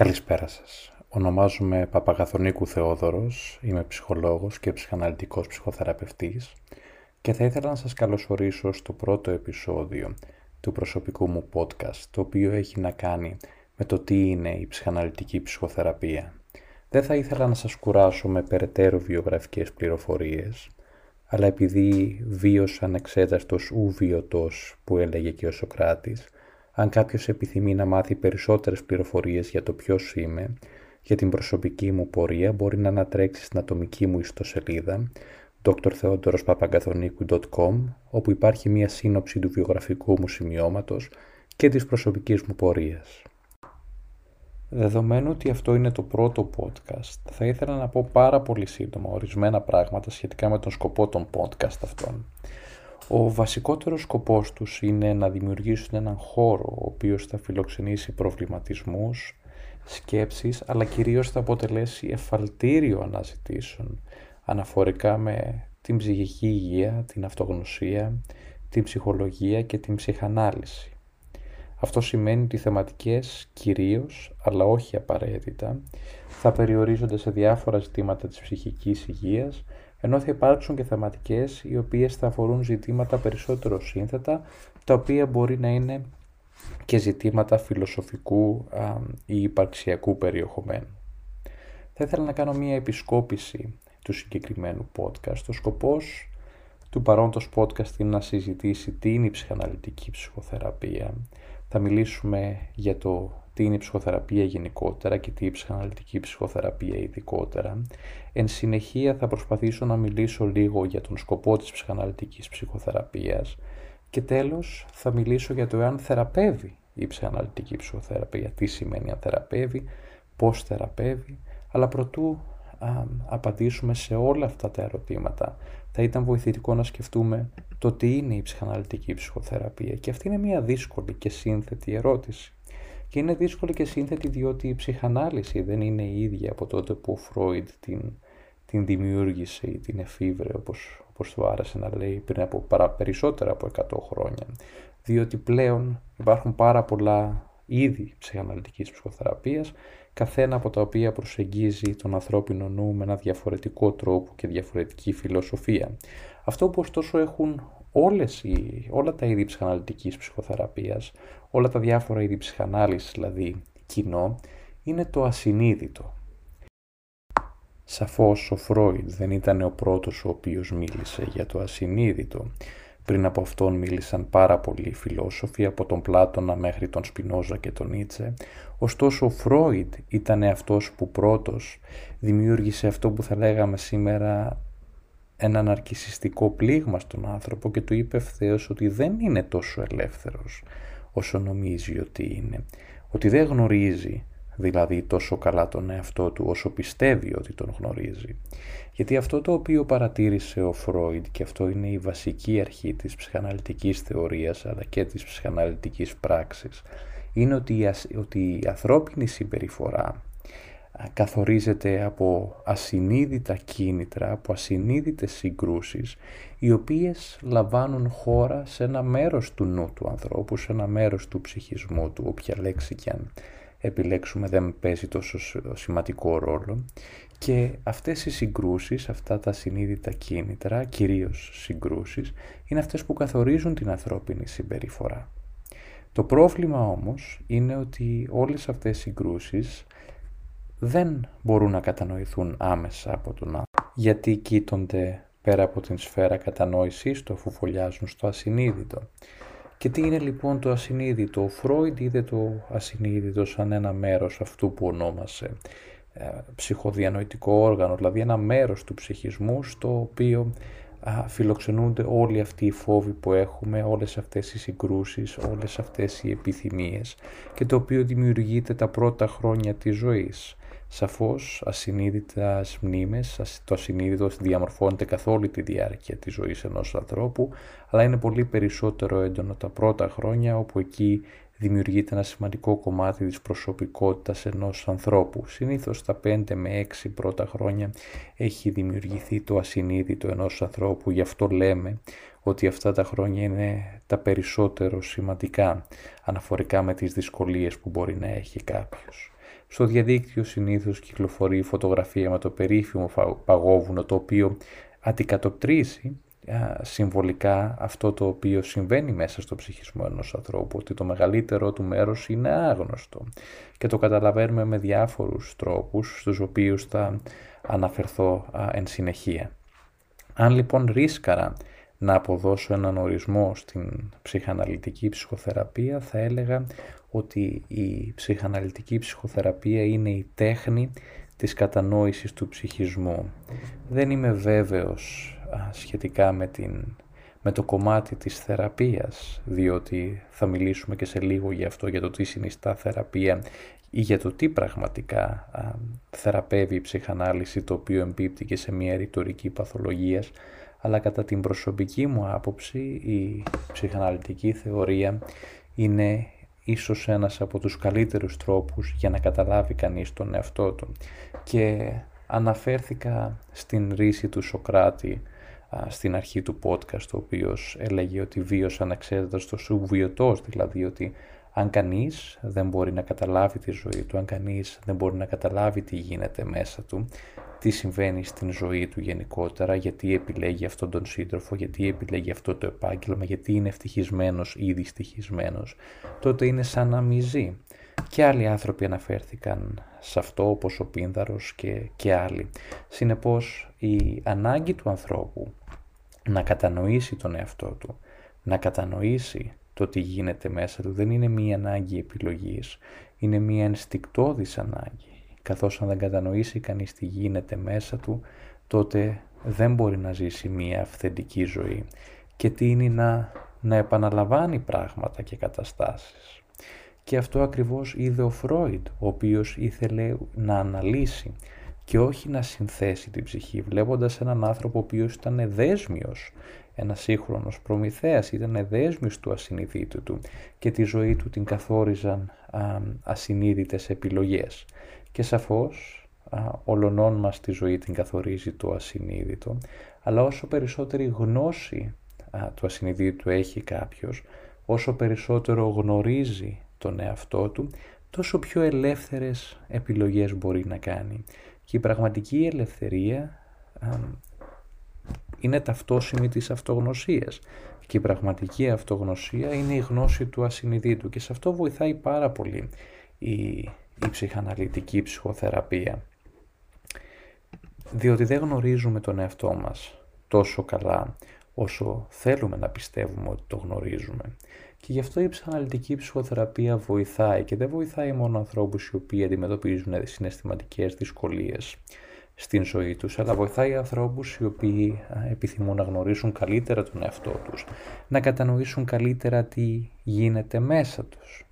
Καλησπέρα σας. Ονομάζομαι Παπαγαθονίκου Θεόδωρος, είμαι ψυχολόγος και ψυχαναλυτικός ψυχοθεραπευτής και θα ήθελα να σας καλωσορίσω στο πρώτο επεισόδιο του προσωπικού μου podcast, το οποίο έχει να κάνει με το τι είναι η ψυχαναλυτική ψυχοθεραπεία. Δεν θα ήθελα να σας κουράσω με περαιτέρω βιογραφικές πληροφορίες, αλλά επειδή βίωσα ανεξέταστος ου βιωτός που έλεγε και ο Σοκράτης, αν κάποιος επιθυμεί να μάθει περισσότερες πληροφορίες για το ποιος είμαι, για την προσωπική μου πορεία μπορεί να ανατρέξει στην ατομική μου ιστοσελίδα drtheodorospapagathonikou.com όπου υπάρχει μία σύνοψη του βιογραφικού μου σημειώματος και της προσωπικής μου πορείας. Δεδομένου ότι αυτό είναι το πρώτο podcast, θα ήθελα να πω πάρα πολύ σύντομα ορισμένα πράγματα σχετικά με τον σκοπό των podcast αυτών. Ο βασικότερος σκοπός τους είναι να δημιουργήσουν έναν χώρο ο οποίος θα φιλοξενήσει προβληματισμούς, σκέψεις, αλλά κυρίως θα αποτελέσει εφαλτήριο αναζητήσεων αναφορικά με την ψυχική υγεία, την αυτογνωσία, την ψυχολογία και την ψυχανάλυση. Αυτό σημαίνει ότι οι θεματικές κυρίως, αλλά όχι απαραίτητα, θα περιορίζονται σε διάφορα ζητήματα της ψυχικής υγείας, ενώ θα υπάρξουν και θεματικές οι οποίες θα αφορούν ζητήματα περισσότερο σύνθετα, τα οποία μπορεί να είναι και ζητήματα φιλοσοφικού ή υπαρξιακού περιεχομένου. Θα ήθελα να κάνω μία επισκόπηση του συγκεκριμένου podcast. Ο σκοπός του παρόντος podcast είναι να συζητήσει τι είναι η ψυχαναλυτική ψυχοθεραπεία. Θα μιλήσουμε για το τι είναι η ψυχοθεραπεία γενικότερα και τι είναι η ψυχαναλυτική ψυχοθεραπεία ειδικότερα. Εν συνεχεία θα προσπαθήσω να μιλήσω λίγο για τον σκοπό της ψυχαναλυτικής ψυχοθεραπείας και τέλος θα μιλήσω για το εάν θεραπεύει η ψυχαναλυτική ψυχοθεραπεία, τι σημαίνει αν θεραπεύει, πώς θεραπεύει, αλλά προτού α, απαντήσουμε σε όλα αυτά τα ερωτήματα θα ήταν βοηθητικό να σκεφτούμε το τι είναι η ψυχαναλυτική ψυχοθεραπεία και αυτή είναι μια δύσκολη και σύνθετη ερώτηση. Και είναι δύσκολη και σύνθετη διότι η ψυχανάλυση δεν είναι η ίδια από τότε που ο Φρόιντ την, την δημιούργησε ή την εφήβρε όπως, όπως του άρεσε να λέει πριν από παρά, περισσότερα από 100 χρόνια. Διότι πλέον υπάρχουν πάρα πολλά είδη ψυχαναλυτικής ψυχοθεραπείας καθένα από τα οποία προσεγγίζει τον ανθρώπινο νου με ένα διαφορετικό τρόπο και διαφορετική φιλοσοφία. Αυτό που ωστόσο έχουν όλες οι, όλα τα είδη ψυχαναλυτικής ψυχοθεραπείας, όλα τα διάφορα είδη ψυχανάλυσης δηλαδή κοινό, είναι το ασυνείδητο. Σαφώς ο Φρόιντ δεν ήταν ο πρώτος ο οποίος μίλησε για το ασυνείδητο. Πριν από αυτόν μίλησαν πάρα πολλοί φιλόσοφοι από τον Πλάτωνα μέχρι τον Σπινόζα και τον Νίτσε, ωστόσο ο Φρόιντ ήταν αυτός που πρώτος δημιούργησε αυτό που θα λέγαμε σήμερα έναν αρκισιστικό πλήγμα στον άνθρωπο και του είπε ευθέως ότι δεν είναι τόσο ελεύθερος όσο νομίζει ότι είναι, ότι δεν γνωρίζει δηλαδή τόσο καλά τον εαυτό του όσο πιστεύει ότι τον γνωρίζει. Γιατί αυτό το οποίο παρατήρησε ο Φρόιντ και αυτό είναι η βασική αρχή της ψυχαναλυτικής θεωρίας αλλά και της ψυχαναλυτικής πράξης είναι ότι η, ότι η ανθρώπινη συμπεριφορά καθορίζεται από ασυνείδητα κίνητρα, από ασυνείδητες συγκρούσεις οι οποίες λαμβάνουν χώρα σε ένα μέρος του νου του ανθρώπου, σε ένα μέρος του ψυχισμού του, όποια λέξη και αν επιλέξουμε δεν παίζει τόσο σημαντικό ρόλο και αυτές οι συγκρούσεις, αυτά τα συνείδητα κίνητρα, κυρίως συγκρούσεις, είναι αυτές που καθορίζουν την ανθρώπινη συμπεριφορά. Το πρόβλημα όμως είναι ότι όλες αυτές οι συγκρούσεις δεν μπορούν να κατανοηθούν άμεσα από τον άνθρωπο, γιατί κοίτονται πέρα από την σφαίρα κατανόησής του αφού φωλιάζουν στο ασυνείδητο. Και τι είναι λοιπόν το ασυνείδητο; Ο Φρόιντ είδε το ασυνείδητο σαν ένα μέρος αυτού που ονόμασε ε, ψυχοδιανοητικό όργανο, δηλαδή ένα μέρος του ψυχισμού στο οποίο α, φιλοξενούνται όλοι αυτοί οι φόβοι που έχουμε, όλες αυτές οι συγκρούσεις, όλες αυτές οι επιθυμίες και το οποίο δημιουργείται τα πρώτα χρόνια της ζωής. Σαφώς ασυνείδητα μνήμες, το ασυνείδητο διαμορφώνεται καθ' όλη τη διάρκεια της ζωής ενός ανθρώπου, αλλά είναι πολύ περισσότερο έντονο τα πρώτα χρόνια όπου εκεί δημιουργείται ένα σημαντικό κομμάτι της προσωπικότητας ενός ανθρώπου. Συνήθως στα 5 με 6 πρώτα χρόνια έχει δημιουργηθεί το ασυνείδητο ενός ανθρώπου, γι' αυτό λέμε ότι αυτά τα χρόνια είναι τα περισσότερο σημαντικά αναφορικά με τις δυσκολίες που μπορεί να έχει κάποιος. Στο διαδίκτυο συνήθως κυκλοφορεί φωτογραφία με το περίφημο παγόβουνο το οποίο αντικατοπτρίζει συμβολικά αυτό το οποίο συμβαίνει μέσα στο ψυχισμό ενός ανθρώπου, ότι το μεγαλύτερο του μέρος είναι άγνωστο και το καταλαβαίνουμε με διάφορους τρόπους στους οποίους θα αναφερθώ εν συνεχεία. Αν λοιπόν ρίσκαρα να αποδώσω έναν ορισμό στην ψυχαναλυτική ψυχοθεραπεία θα έλεγα ότι η ψυχαναλυτική ψυχοθεραπεία είναι η τέχνη της κατανόησης του ψυχισμού. Δεν είμαι βέβαιος σχετικά με, την, με το κομμάτι της θεραπείας, διότι θα μιλήσουμε και σε λίγο για αυτό, για το τι συνιστά θεραπεία ή για το τι πραγματικά θεραπεύει η ψυχανάλυση, το οποίο εμπίπτει και σε μια ρητορική παθολογίας, αλλά κατά την προσωπική μου άποψη η ψυχαναλυτική θεωρία είναι ίσως ένας από τους καλύτερους τρόπους για να καταλάβει κανείς τον εαυτό του. Και αναφέρθηκα στην ρίση του Σοκράτη στην αρχή του podcast, ο οποίος έλεγε ότι βίωσε αναξέτατος το σουβιωτός, δηλαδή ότι αν κανείς δεν μπορεί να καταλάβει τη ζωή του, αν κανείς δεν μπορεί να καταλάβει τι γίνεται μέσα του, τι συμβαίνει στην ζωή του γενικότερα, γιατί επιλέγει αυτόν τον σύντροφο, γιατί επιλέγει αυτό το επάγγελμα, γιατί είναι ευτυχισμένος ή δυστυχισμένος, τότε είναι σαν να μη ζει. Και άλλοι άνθρωποι αναφέρθηκαν σε αυτό, όπως ο Πίνδαρος και, και άλλοι. Συνεπώς, η ανάγκη του ανθρώπου να κατανοήσει τον εαυτό του, να κατανοήσει το τι γίνεται μέσα του δεν είναι μία ανάγκη επιλογής, είναι μία ενστικτόδης ανάγκη. Καθώς αν δεν κατανοήσει κανείς τι γίνεται μέσα του, τότε δεν μπορεί να ζήσει μία αυθεντική ζωή και τι είναι να, να επαναλαμβάνει πράγματα και καταστάσεις. Και αυτό ακριβώς είδε ο Φρόιντ, ο οποίος ήθελε να αναλύσει και όχι να συνθέσει την ψυχή, βλέποντας έναν άνθρωπο ο οποίος ήταν δέσμιος ένας σύγχρονος προμηθέας, ήταν δέσμιος του ασυνειδήτου του και τη ζωή του την καθόριζαν α, ασυνείδητες επιλογές. Και σαφώς α, ολονών μας τη ζωή την καθορίζει το ασυνείδητο, αλλά όσο περισσότερη γνώση α, του ασυνειδήτου έχει κάποιος, όσο περισσότερο γνωρίζει τον εαυτό του, τόσο πιο ελεύθερες επιλογές μπορεί να κάνει. Και η πραγματική ελευθερία είναι ταυτόσιμη της αυτογνωσίας και η πραγματική αυτογνωσία είναι η γνώση του ασυνειδήτου και σε αυτό βοηθάει πάρα πολύ η, η ψυχαναλυτική ψυχοθεραπεία διότι δεν γνωρίζουμε τον εαυτό μας τόσο καλά όσο θέλουμε να πιστεύουμε ότι το γνωρίζουμε. Και γι' αυτό η ψυχαναλυτική ψυχοθεραπεία βοηθάει και δεν βοηθάει μόνο ανθρώπους οι οποίοι αντιμετωπίζουν συναισθηματικές δυσκολίες στην ζωή τους, αλλά βοηθάει ανθρώπους οι οποίοι επιθυμούν να γνωρίσουν καλύτερα τον εαυτό τους, να κατανοήσουν καλύτερα τι γίνεται μέσα τους.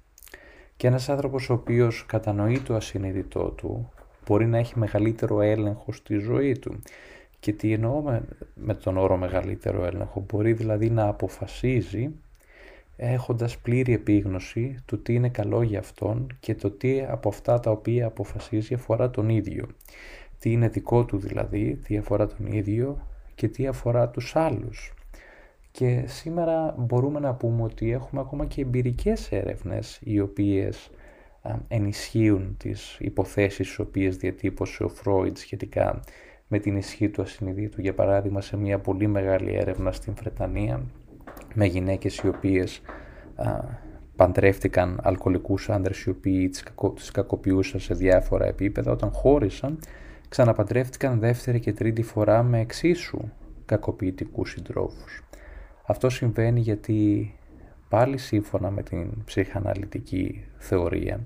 Και ένας άνθρωπος ο οποίος κατανοεί το ασυνειδητό του, μπορεί να έχει μεγαλύτερο έλεγχο στη ζωή του. Και τι εννοώ με, με τον όρο μεγαλύτερο έλεγχο, μπορεί δηλαδή να αποφασίζει έχοντας πλήρη επίγνωση του τι είναι καλό για αυτόν και το τι από αυτά τα οποία αποφασίζει αφορά τον ίδιο τι είναι δικό του δηλαδή, τι αφορά τον ίδιο και τι αφορά τους άλλους. Και σήμερα μπορούμε να πούμε ότι έχουμε ακόμα και εμπειρικές έρευνες οι οποίες ενισχύουν τις υποθέσεις τις οποίες διατύπωσε ο Φρόιντ σχετικά με την ισχύ του ασυνειδήτου. Για παράδειγμα σε μια πολύ μεγάλη έρευνα στην Βρετανία με γυναίκες οι οποίες α, παντρεύτηκαν αλκοολικούς άντρες οι οποίοι τις κακοποιούσαν σε διάφορα επίπεδα όταν χώρισαν ξαναπαντρεύτηκαν δεύτερη και τρίτη φορά με εξίσου κακοποιητικούς συντρόφους. Αυτό συμβαίνει γιατί πάλι σύμφωνα με την ψυχαναλυτική θεωρία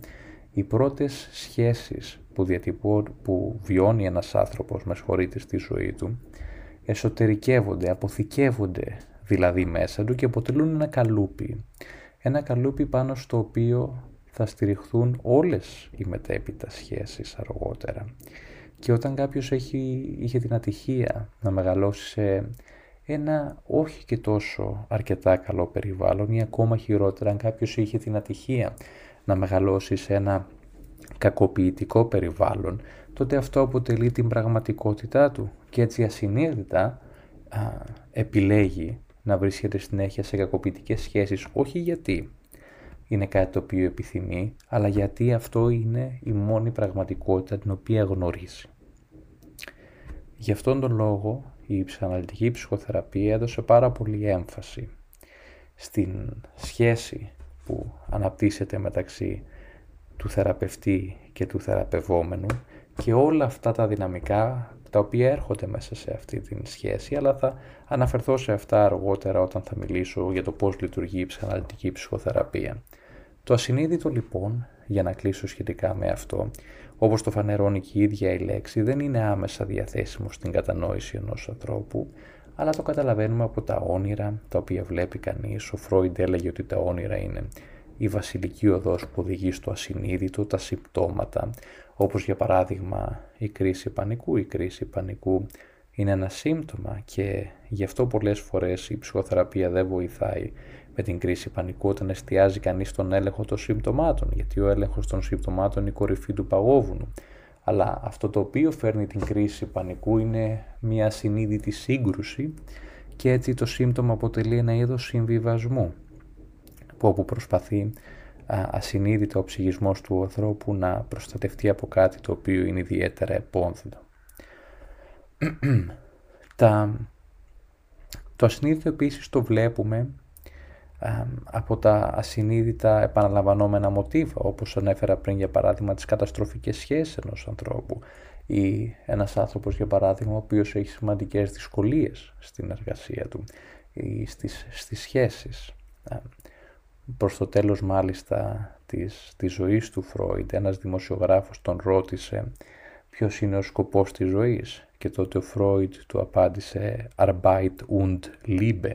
οι πρώτες σχέσεις που, διατυπώ, που βιώνει ένας άνθρωπος με συγχωρείτε στη ζωή του εσωτερικεύονται, αποθηκεύονται δηλαδή μέσα του και αποτελούν ένα καλούπι. Ένα καλούπι πάνω στο οποίο θα στηριχθούν όλες οι μετέπειτα σχέσεις αργότερα. Και όταν κάποιος έχει, είχε την ατυχία να μεγαλώσει σε ένα όχι και τόσο αρκετά καλό περιβάλλον ή ακόμα χειρότερα αν κάποιος είχε την ατυχία να μεγαλώσει σε ένα κακοποιητικό περιβάλλον, τότε αυτό αποτελεί την πραγματικότητά του και έτσι ασυνείδητα α, επιλέγει να βρίσκεται συνέχεια σε κακοποιητικές σχέσεις, όχι γιατί είναι κάτι το οποίο επιθυμεί, αλλά γιατί αυτό είναι η μόνη πραγματικότητα την οποία γνωρίζει. Γι' αυτόν τον λόγο η ψυχαναλυτική ψυχοθεραπεία έδωσε πάρα πολύ έμφαση στην σχέση που αναπτύσσεται μεταξύ του θεραπευτή και του θεραπευόμενου και όλα αυτά τα δυναμικά τα οποία έρχονται μέσα σε αυτή την σχέση, αλλά θα αναφερθώ σε αυτά αργότερα όταν θα μιλήσω για το πώς λειτουργεί η ψυχαναλυτική ψυχοθεραπεία. Το ασυνείδητο λοιπόν, για να κλείσω σχετικά με αυτό, όπως το φανερώνει και η ίδια η λέξη, δεν είναι άμεσα διαθέσιμο στην κατανόηση ενός ανθρώπου, αλλά το καταλαβαίνουμε από τα όνειρα τα οποία βλέπει κανείς. Ο Φρόιντ έλεγε ότι τα όνειρα είναι η βασιλική οδός που οδηγεί στο ασυνείδητο, τα συμπτώματα, όπως για παράδειγμα η κρίση πανικού. Η κρίση πανικού είναι ένα σύμπτωμα και γι' αυτό πολλές φορές η ψυχοθεραπεία δεν βοηθάει με την κρίση πανικού όταν εστιάζει κανείς στον έλεγχο των συμπτωμάτων, γιατί ο έλεγχος των συμπτωμάτων είναι η κορυφή του παγόβουνου. Αλλά αυτό το οποίο φέρνει την κρίση πανικού είναι μια συνείδητη σύγκρουση και έτσι το σύμπτωμα αποτελεί ένα είδος συμβιβασμού που όπου προσπαθεί ασυνείδητα ο ψυχισμός του ανθρώπου να προστατευτεί από κάτι το οποίο είναι ιδιαίτερα επόνδυτο. Τα, το ασυνείδητο επίσης το βλέπουμε από τα ασυνείδητα επαναλαμβανόμενα μοτίβα, όπως ανέφερα πριν για παράδειγμα τις καταστροφικές σχέσεις ενός ανθρώπου ή ένας άνθρωπος για παράδειγμα ο οποίος έχει σημαντικές δυσκολίες στην εργασία του ή στις, στις σχέσεις. Προς το τέλος μάλιστα της, της ζωής του Φρόιντ ένας δημοσιογράφος τον ρώτησε ποιος είναι ο σκοπός της ζωής και τότε ο Φρόιντ του απάντησε Arbeit und Liebe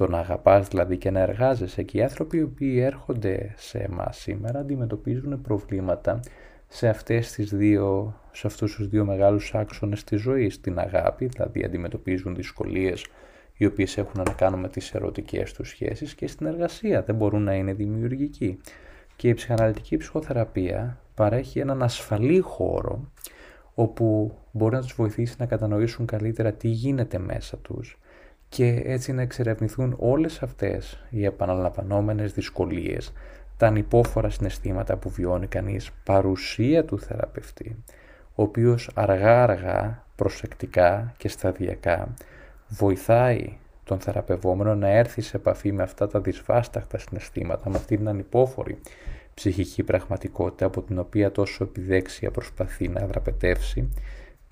το να αγαπάς δηλαδή και να εργάζεσαι και οι άνθρωποι οι οποίοι έρχονται σε εμάς σήμερα αντιμετωπίζουν προβλήματα σε, αυτές τις δύο, σε αυτούς τους δύο μεγάλους άξονες της ζωής. Την αγάπη, δηλαδή αντιμετωπίζουν δυσκολίες οι οποίες έχουν να κάνουν με τις ερωτικές τους σχέσεις και στην εργασία δεν μπορούν να είναι δημιουργικοί. Και η ψυχαναλυτική ψυχοθεραπεία παρέχει έναν ασφαλή χώρο όπου μπορεί να τους βοηθήσει να κατανοήσουν καλύτερα τι γίνεται μέσα τους και έτσι να εξερευνηθούν όλες αυτές οι επαναλαμβανόμενες δυσκολίες, τα ανυπόφορα συναισθήματα που βιώνει κανείς, παρουσία του θεραπευτή, ο οποίος αργά-αργά, προσεκτικά και σταδιακά βοηθάει τον θεραπευόμενο να έρθει σε επαφή με αυτά τα δυσβάσταχτα συναισθήματα, με αυτή την ανυπόφορη ψυχική πραγματικότητα από την οποία τόσο επιδέξια προσπαθεί να δραπετεύσει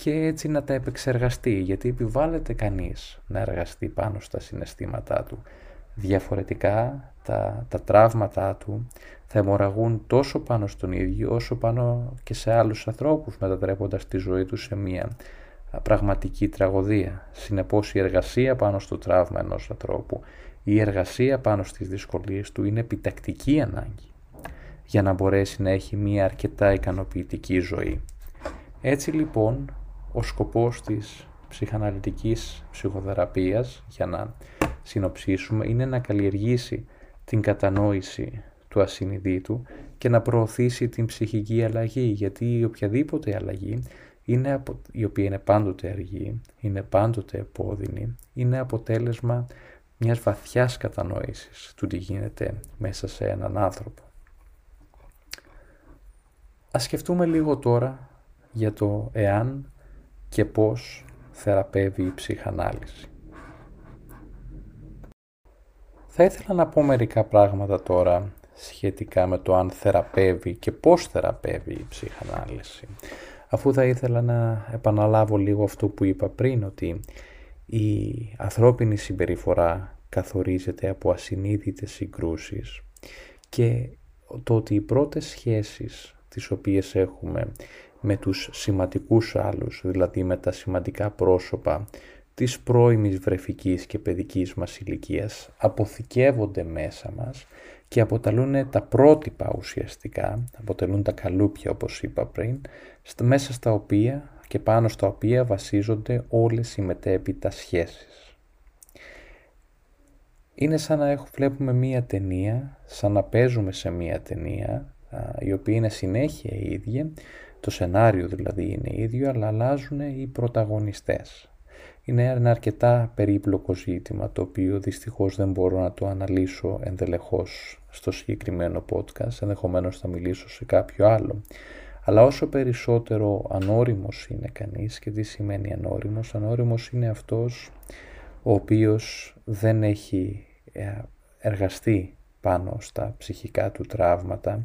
και έτσι να τα επεξεργαστεί, γιατί επιβάλλεται κανείς να εργαστεί πάνω στα συναισθήματά του. Διαφορετικά τα, τα τραύματά του θα αιμορραγούν τόσο πάνω στον ίδιο όσο πάνω και σε άλλους ανθρώπους μετατρέποντας τη ζωή τους σε μια πραγματική τραγωδία. Συνεπώς η εργασία πάνω στο τραύμα ενός ανθρώπου, η εργασία πάνω στις δυσκολίες του είναι επιτακτική ανάγκη για να μπορέσει να έχει μια αρκετά ικανοποιητική ζωή. Έτσι λοιπόν ο σκοπός της ψυχαναλυτικής ψυχοθεραπείας, για να συνοψίσουμε, είναι να καλλιεργήσει την κατανόηση του ασυνειδήτου και να προωθήσει την ψυχική αλλαγή, γιατί οποιαδήποτε αλλαγή, είναι, η οποία είναι πάντοτε αργή, είναι πάντοτε επώδυνη, είναι αποτέλεσμα μιας βαθιάς κατανόησης του τι γίνεται μέσα σε έναν άνθρωπο. Ας σκεφτούμε λίγο τώρα για το εάν και πώς θεραπεύει η ψυχανάλυση. Θα ήθελα να πω μερικά πράγματα τώρα σχετικά με το αν θεραπεύει και πώς θεραπεύει η ψυχανάλυση. Αφού θα ήθελα να επαναλάβω λίγο αυτό που είπα πριν, ότι η ανθρώπινη συμπεριφορά καθορίζεται από ασυνείδητες συγκρούσεις και το ότι οι πρώτες σχέσεις τις οποίες έχουμε με τους σημαντικούς άλλους, δηλαδή με τα σημαντικά πρόσωπα της πρώιμης βρεφικής και παιδικής μας ηλικίας, αποθηκεύονται μέσα μας και αποτελούν τα πρότυπα ουσιαστικά, αποτελούν τα καλούπια όπως είπα πριν, μέσα στα οποία και πάνω στα οποία βασίζονται όλες οι μετέπειτα σχέσεις. Είναι σαν να βλέπουμε μία ταινία, σαν να παίζουμε σε μία ταινία, η οποία είναι συνέχεια η ίδια, το σενάριο δηλαδή είναι ίδιο, αλλά αλλάζουν οι πρωταγωνιστές. Είναι ένα αρκετά περίπλοκο ζήτημα, το οποίο δυστυχώς δεν μπορώ να το αναλύσω ενδελεχώς στο συγκεκριμένο podcast, ενδεχομένως θα μιλήσω σε κάποιο άλλο. Αλλά όσο περισσότερο ανώριμος είναι κανείς και τι σημαίνει ανώριμος, ανώριμος είναι αυτός ο οποίος δεν έχει ε, εργαστεί πάνω στα ψυχικά του τραύματα.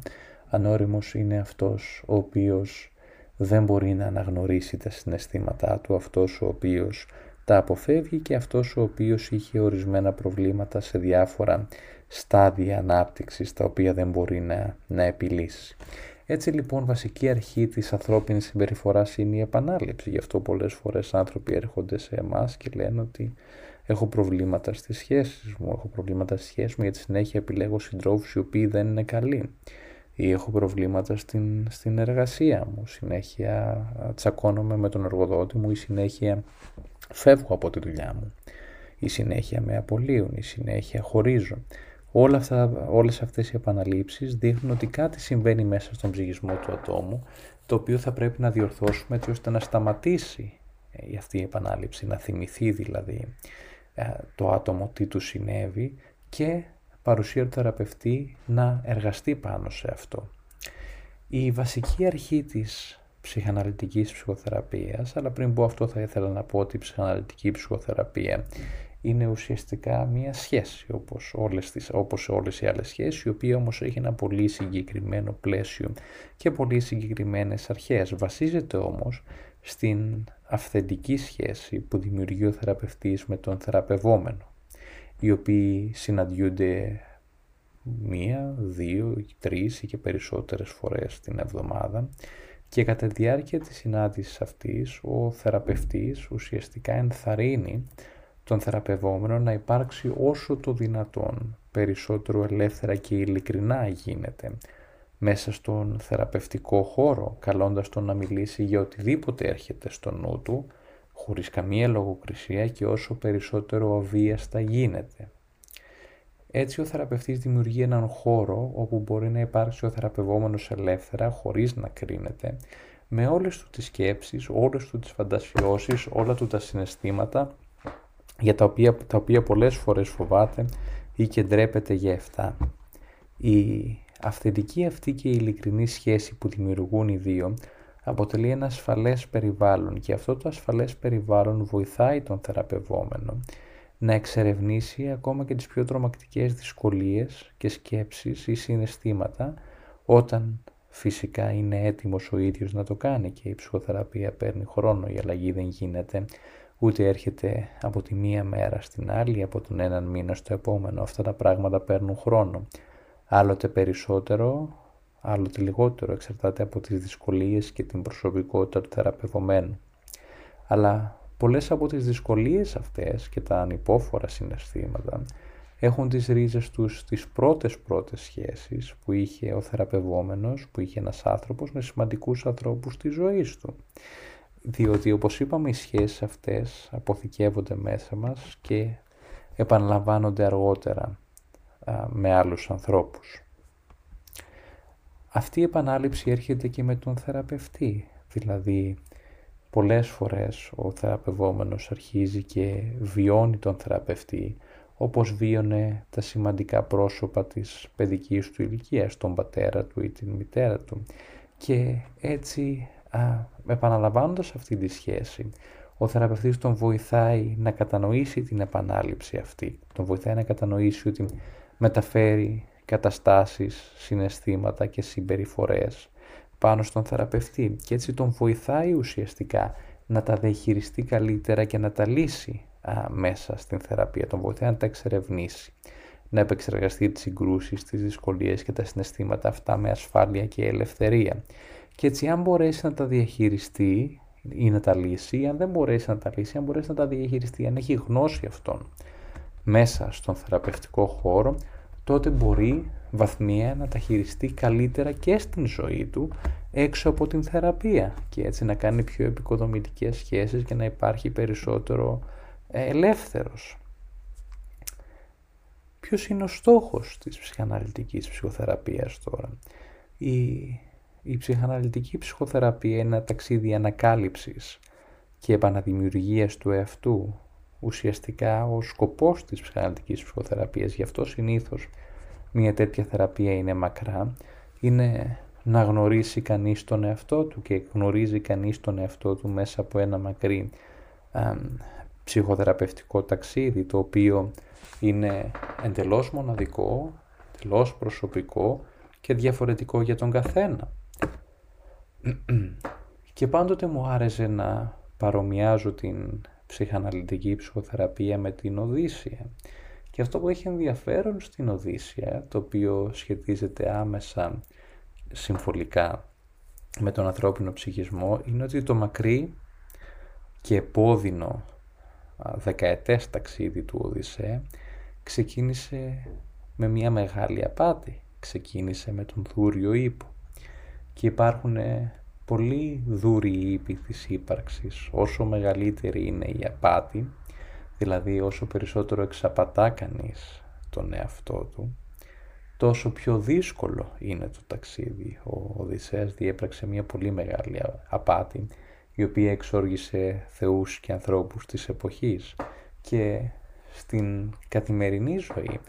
Ανώριμος είναι αυτός ο οποίος δεν μπορεί να αναγνωρίσει τα συναισθήματά του, αυτός ο οποίος τα αποφεύγει και αυτός ο οποίος είχε ορισμένα προβλήματα σε διάφορα στάδια ανάπτυξης τα οποία δεν μπορεί να, να επιλύσει. Έτσι λοιπόν βασική αρχή της ανθρώπινης συμπεριφοράς είναι η επανάληψη. Γι' αυτό πολλές φορές άνθρωποι έρχονται σε εμάς και λένε ότι έχω προβλήματα στις σχέσεις μου, έχω προβλήματα στις σχέσεις μου γιατί συνέχεια επιλέγω συντρόφους οι οποίοι δεν είναι καλοί ή έχω προβλήματα στην, στην εργασία μου, συνέχεια τσακώνομαι με τον εργοδότη μου ή συνέχεια φεύγω από τη δουλειά μου ή συνέχεια με απολύουν ή συνέχεια χωρίζω. Όλα αυτά, όλες αυτές οι επαναλήψεις δείχνουν ότι κάτι συμβαίνει μέσα στον ψυχισμό του ατόμου το οποίο θα πρέπει να διορθώσουμε έτσι ώστε να σταματήσει ε, αυτή η επανάληψη, να θυμηθεί δηλαδή ε, το άτομο τι του συνέβη και παρουσία του θεραπευτή να εργαστεί πάνω σε αυτό. Η βασική αρχή της ψυχαναλυτικής ψυχοθεραπείας, αλλά πριν πω αυτό θα ήθελα να πω ότι η ψυχαναλυτική ψυχοθεραπεία είναι ουσιαστικά μία σχέση όπως όλες, τις, όπως όλες οι άλλες σχέσεις η οποία όμως έχει ένα πολύ συγκεκριμένο πλαίσιο και πολύ συγκεκριμένες αρχές. Βασίζεται όμως στην αυθεντική σχέση που δημιουργεί ο θεραπευτής με τον θεραπευόμενο οι οποίοι συναντιούνται μία, δύο, τρεις ή και περισσότερες φορές την εβδομάδα. Και κατά τη διάρκεια της συνάντησης αυτής ο θεραπευτής ουσιαστικά ενθαρρύνει τον θεραπευόμενο να υπάρξει όσο το δυνατόν περισσότερο ελεύθερα και ειλικρινά γίνεται μέσα στον θεραπευτικό χώρο, καλώντας τον να μιλήσει για οτιδήποτε έρχεται στο νου του, χωρίς καμία λογοκρισία και όσο περισσότερο αβίαστα γίνεται. Έτσι ο θεραπευτής δημιουργεί έναν χώρο όπου μπορεί να υπάρξει ο θεραπευόμενος ελεύθερα χωρίς να κρίνεται, με όλες του τις σκέψεις, όλες του τις φαντασιώσεις, όλα του τα συναισθήματα για τα οποία, τα οποία πολλές φορές φοβάται ή και ντρέπεται για αυτά. Η αυθεντική αυτή και η ειλικρινή σχέση που δημιουργούν οι δύο αποτελεί ένα ασφαλές περιβάλλον και αυτό το ασφαλές περιβάλλον βοηθάει τον θεραπευόμενο να εξερευνήσει ακόμα και τις πιο τρομακτικές δυσκολίες και σκέψεις ή συναισθήματα όταν φυσικά είναι έτοιμος ο ίδιος να το κάνει και η ψυχοθεραπεία παίρνει χρόνο, η αλλαγή δεν γίνεται ούτε έρχεται από τη μία μέρα στην άλλη, από τον έναν μήνα στο επόμενο. Αυτά τα πράγματα παίρνουν χρόνο. Άλλοτε περισσότερο, άλλοτε λιγότερο, εξαρτάται από τις δυσκολίες και την προσωπικότητα του θεραπευομένου. Αλλά πολλές από τις δυσκολίες αυτές και τα ανυπόφορα συναισθήματα έχουν τις ρίζες τους στις πρώτες πρώτες σχέσεις που είχε ο θεραπευόμενος, που είχε ένας άνθρωπος με σημαντικούς ανθρώπους στη ζωή του διότι όπως είπαμε οι σχέσεις αυτές αποθηκεύονται μέσα μας και επαναλαμβάνονται αργότερα με άλλους ανθρώπους. Αυτή η επανάληψη έρχεται και με τον θεραπευτή, δηλαδή πολλές φορές ο θεραπευόμενος αρχίζει και βιώνει τον θεραπευτή όπως βίωνε τα σημαντικά πρόσωπα της παιδικής του ηλικίας, τον πατέρα του ή την μητέρα του και έτσι α, επαναλαμβάνοντας αυτή τη σχέση, ο θεραπευτής τον βοηθάει να κατανοήσει την επανάληψη αυτή. Τον βοηθάει να κατανοήσει ότι μεταφέρει καταστάσεις, συναισθήματα και συμπεριφορές πάνω στον θεραπευτή και έτσι τον βοηθάει ουσιαστικά να τα διαχειριστεί καλύτερα και να τα λύσει μέσα στην θεραπεία. Τον βοηθάει να τα εξερευνήσει, να επεξεργαστεί τις συγκρούσεις, τις δυσκολίες και τα συναισθήματα αυτά με ασφάλεια και ελευθερία και έτσι αν μπορέσει να τα διαχειριστεί ή να τα λύσει, ή αν δεν μπορέσει να τα λύσει, αν μπορέσει να τα διαχειριστεί, αν έχει γνώση αυτών μέσα στον θεραπευτικό χώρο, τότε μπορεί βαθμία να τα χειριστεί καλύτερα και στην ζωή του έξω από την θεραπεία και έτσι να κάνει πιο επικοδομητικές σχέσεις και να υπάρχει περισσότερο ελεύθερος. Ποιος είναι ο στόχος της ψυχαναλυτικής ψυχοθεραπείας τώρα; Η η ψυχαναλυτική ψυχοθεραπεία είναι ένα ταξίδι ανακάλυψης και επαναδημιουργίας του εαυτού. Ουσιαστικά ο σκοπός της ψυχαναλυτικής ψυχοθεραπείας, γι' αυτό συνήθως μια τέτοια θεραπεία είναι μακρά, είναι να γνωρίσει κανείς τον εαυτό του και γνωρίζει κανείς τον εαυτό του μέσα από ένα μακρύ ψυχοθεραπευτικό ταξίδι το οποίο είναι εντελώς μοναδικό, εντελώς προσωπικό και διαφορετικό για τον καθένα. Και πάντοτε μου άρεσε να παρομοιάζω την ψυχαναλυτική ψυχοθεραπεία με την Οδύσσια. Και αυτό που έχει ενδιαφέρον στην Οδύσσια, το οποίο σχετίζεται άμεσα συμφωλικά με τον ανθρώπινο ψυχισμό, είναι ότι το μακρύ και επώδυνο δεκαετές ταξίδι του Οδυσσέα ξεκίνησε με μια μεγάλη απάτη. Ξεκίνησε με τον δούριο ύπο. Και υπάρχουν πολλοί δούριοι ύποι της ύπαρξης. Όσο μεγαλύτερη είναι η απάτη, δηλαδή όσο περισσότερο εξαπατά κανείς τον εαυτό του, τόσο πιο δύσκολο είναι το ταξίδι. Ο Οδυσσέας διέπραξε μια πολύ μεγάλη απάτη, η οποία εξόργησε θεούς και ανθρώπους της εποχής και στην καθημερινή ζωή,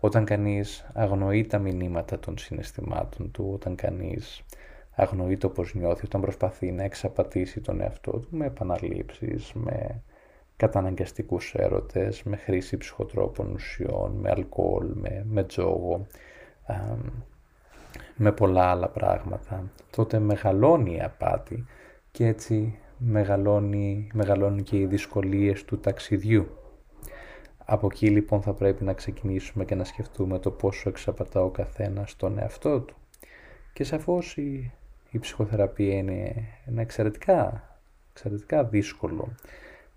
όταν κανείς αγνοεί τα μηνύματα των συναισθημάτων του, όταν κανείς αγνοεί το πώς νιώθει, όταν προσπαθεί να εξαπατήσει τον εαυτό του με επαναλήψεις, με καταναγκαστικούς έρωτες, με χρήση ψυχοτρόπων ουσιών, με αλκοόλ, με, με τζόγο, με πολλά άλλα πράγματα, τότε μεγαλώνει η απάτη και έτσι μεγαλώνει, μεγαλώνει και οι δυσκολίες του ταξιδιού. Από εκεί λοιπόν θα πρέπει να ξεκινήσουμε και να σκεφτούμε το πόσο εξαπατά ο καθένας τον εαυτό του. Και σαφώς η, η ψυχοθεραπεία είναι ένα εξαιρετικά, εξαιρετικά δύσκολο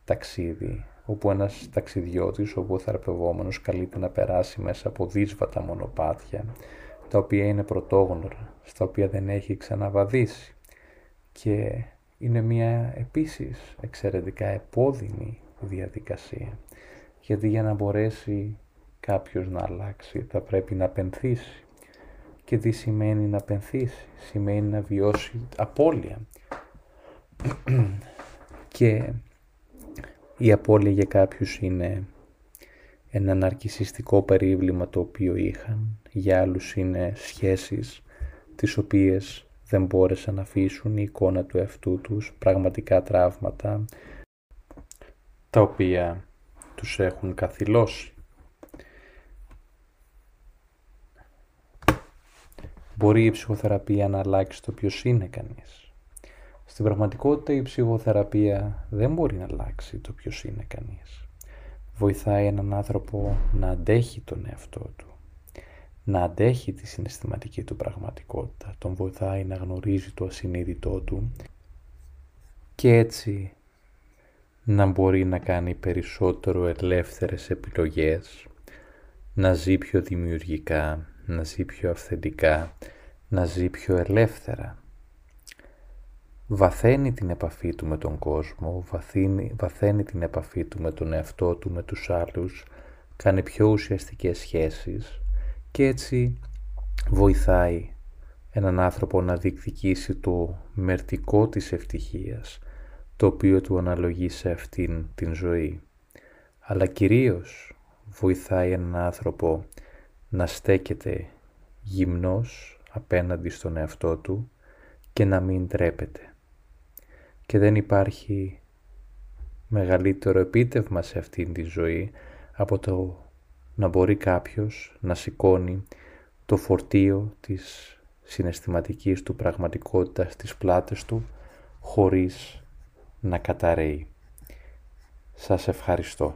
ταξίδι, όπου ένας ταξιδιώτης, όπου ο θεραπευόμενος καλείται να περάσει μέσα από δύσβατα μονοπάτια, τα οποία είναι πρωτόγνωρα, στα οποία δεν έχει ξαναβαδίσει. Και είναι μια επίσης εξαιρετικά επώδυνη διαδικασία γιατί για να μπορέσει κάποιος να αλλάξει θα πρέπει να πενθήσει. Και τι σημαίνει να πενθήσει, σημαίνει να βιώσει απώλεια. και η απώλεια για κάποιους είναι ένα ναρκισιστικό περίβλημα το οποίο είχαν, για άλλους είναι σχέσεις τις οποίες δεν μπόρεσαν να αφήσουν η εικόνα του εαυτού τους, πραγματικά τραύματα, τα οποία τους έχουν καθυλώσει. Μπορεί η ψυχοθεραπεία να αλλάξει το ποιος είναι κανείς. Στην πραγματικότητα η ψυχοθεραπεία δεν μπορεί να αλλάξει το ποιος είναι κανείς. Βοηθάει έναν άνθρωπο να αντέχει τον εαυτό του, να αντέχει τη συναισθηματική του πραγματικότητα, τον βοηθάει να γνωρίζει το ασυνείδητό του και έτσι να μπορεί να κάνει περισσότερο ελεύθερες επιλογές, να ζει πιο δημιουργικά, να ζει πιο αυθεντικά, να ζει πιο ελεύθερα. Βαθαίνει την επαφή του με τον κόσμο, βαθύνει, βαθαίνει την επαφή του με τον εαυτό του, με τους άλλους, κάνει πιο ουσιαστικές σχέσεις και έτσι βοηθάει έναν άνθρωπο να διεκδικήσει το μερτικό της ευτυχίας, το οποίο του αναλογεί σε αυτήν την ζωή. Αλλά κυρίως βοηθάει έναν άνθρωπο να στέκεται γυμνός απέναντι στον εαυτό του και να μην τρέπεται. Και δεν υπάρχει μεγαλύτερο επίτευγμα σε αυτήν τη ζωή από το να μπορεί κάποιος να σηκώνει το φορτίο της συναισθηματικής του πραγματικότητας στις πλάτες του χωρίς να καταραίει. Σας ευχαριστώ.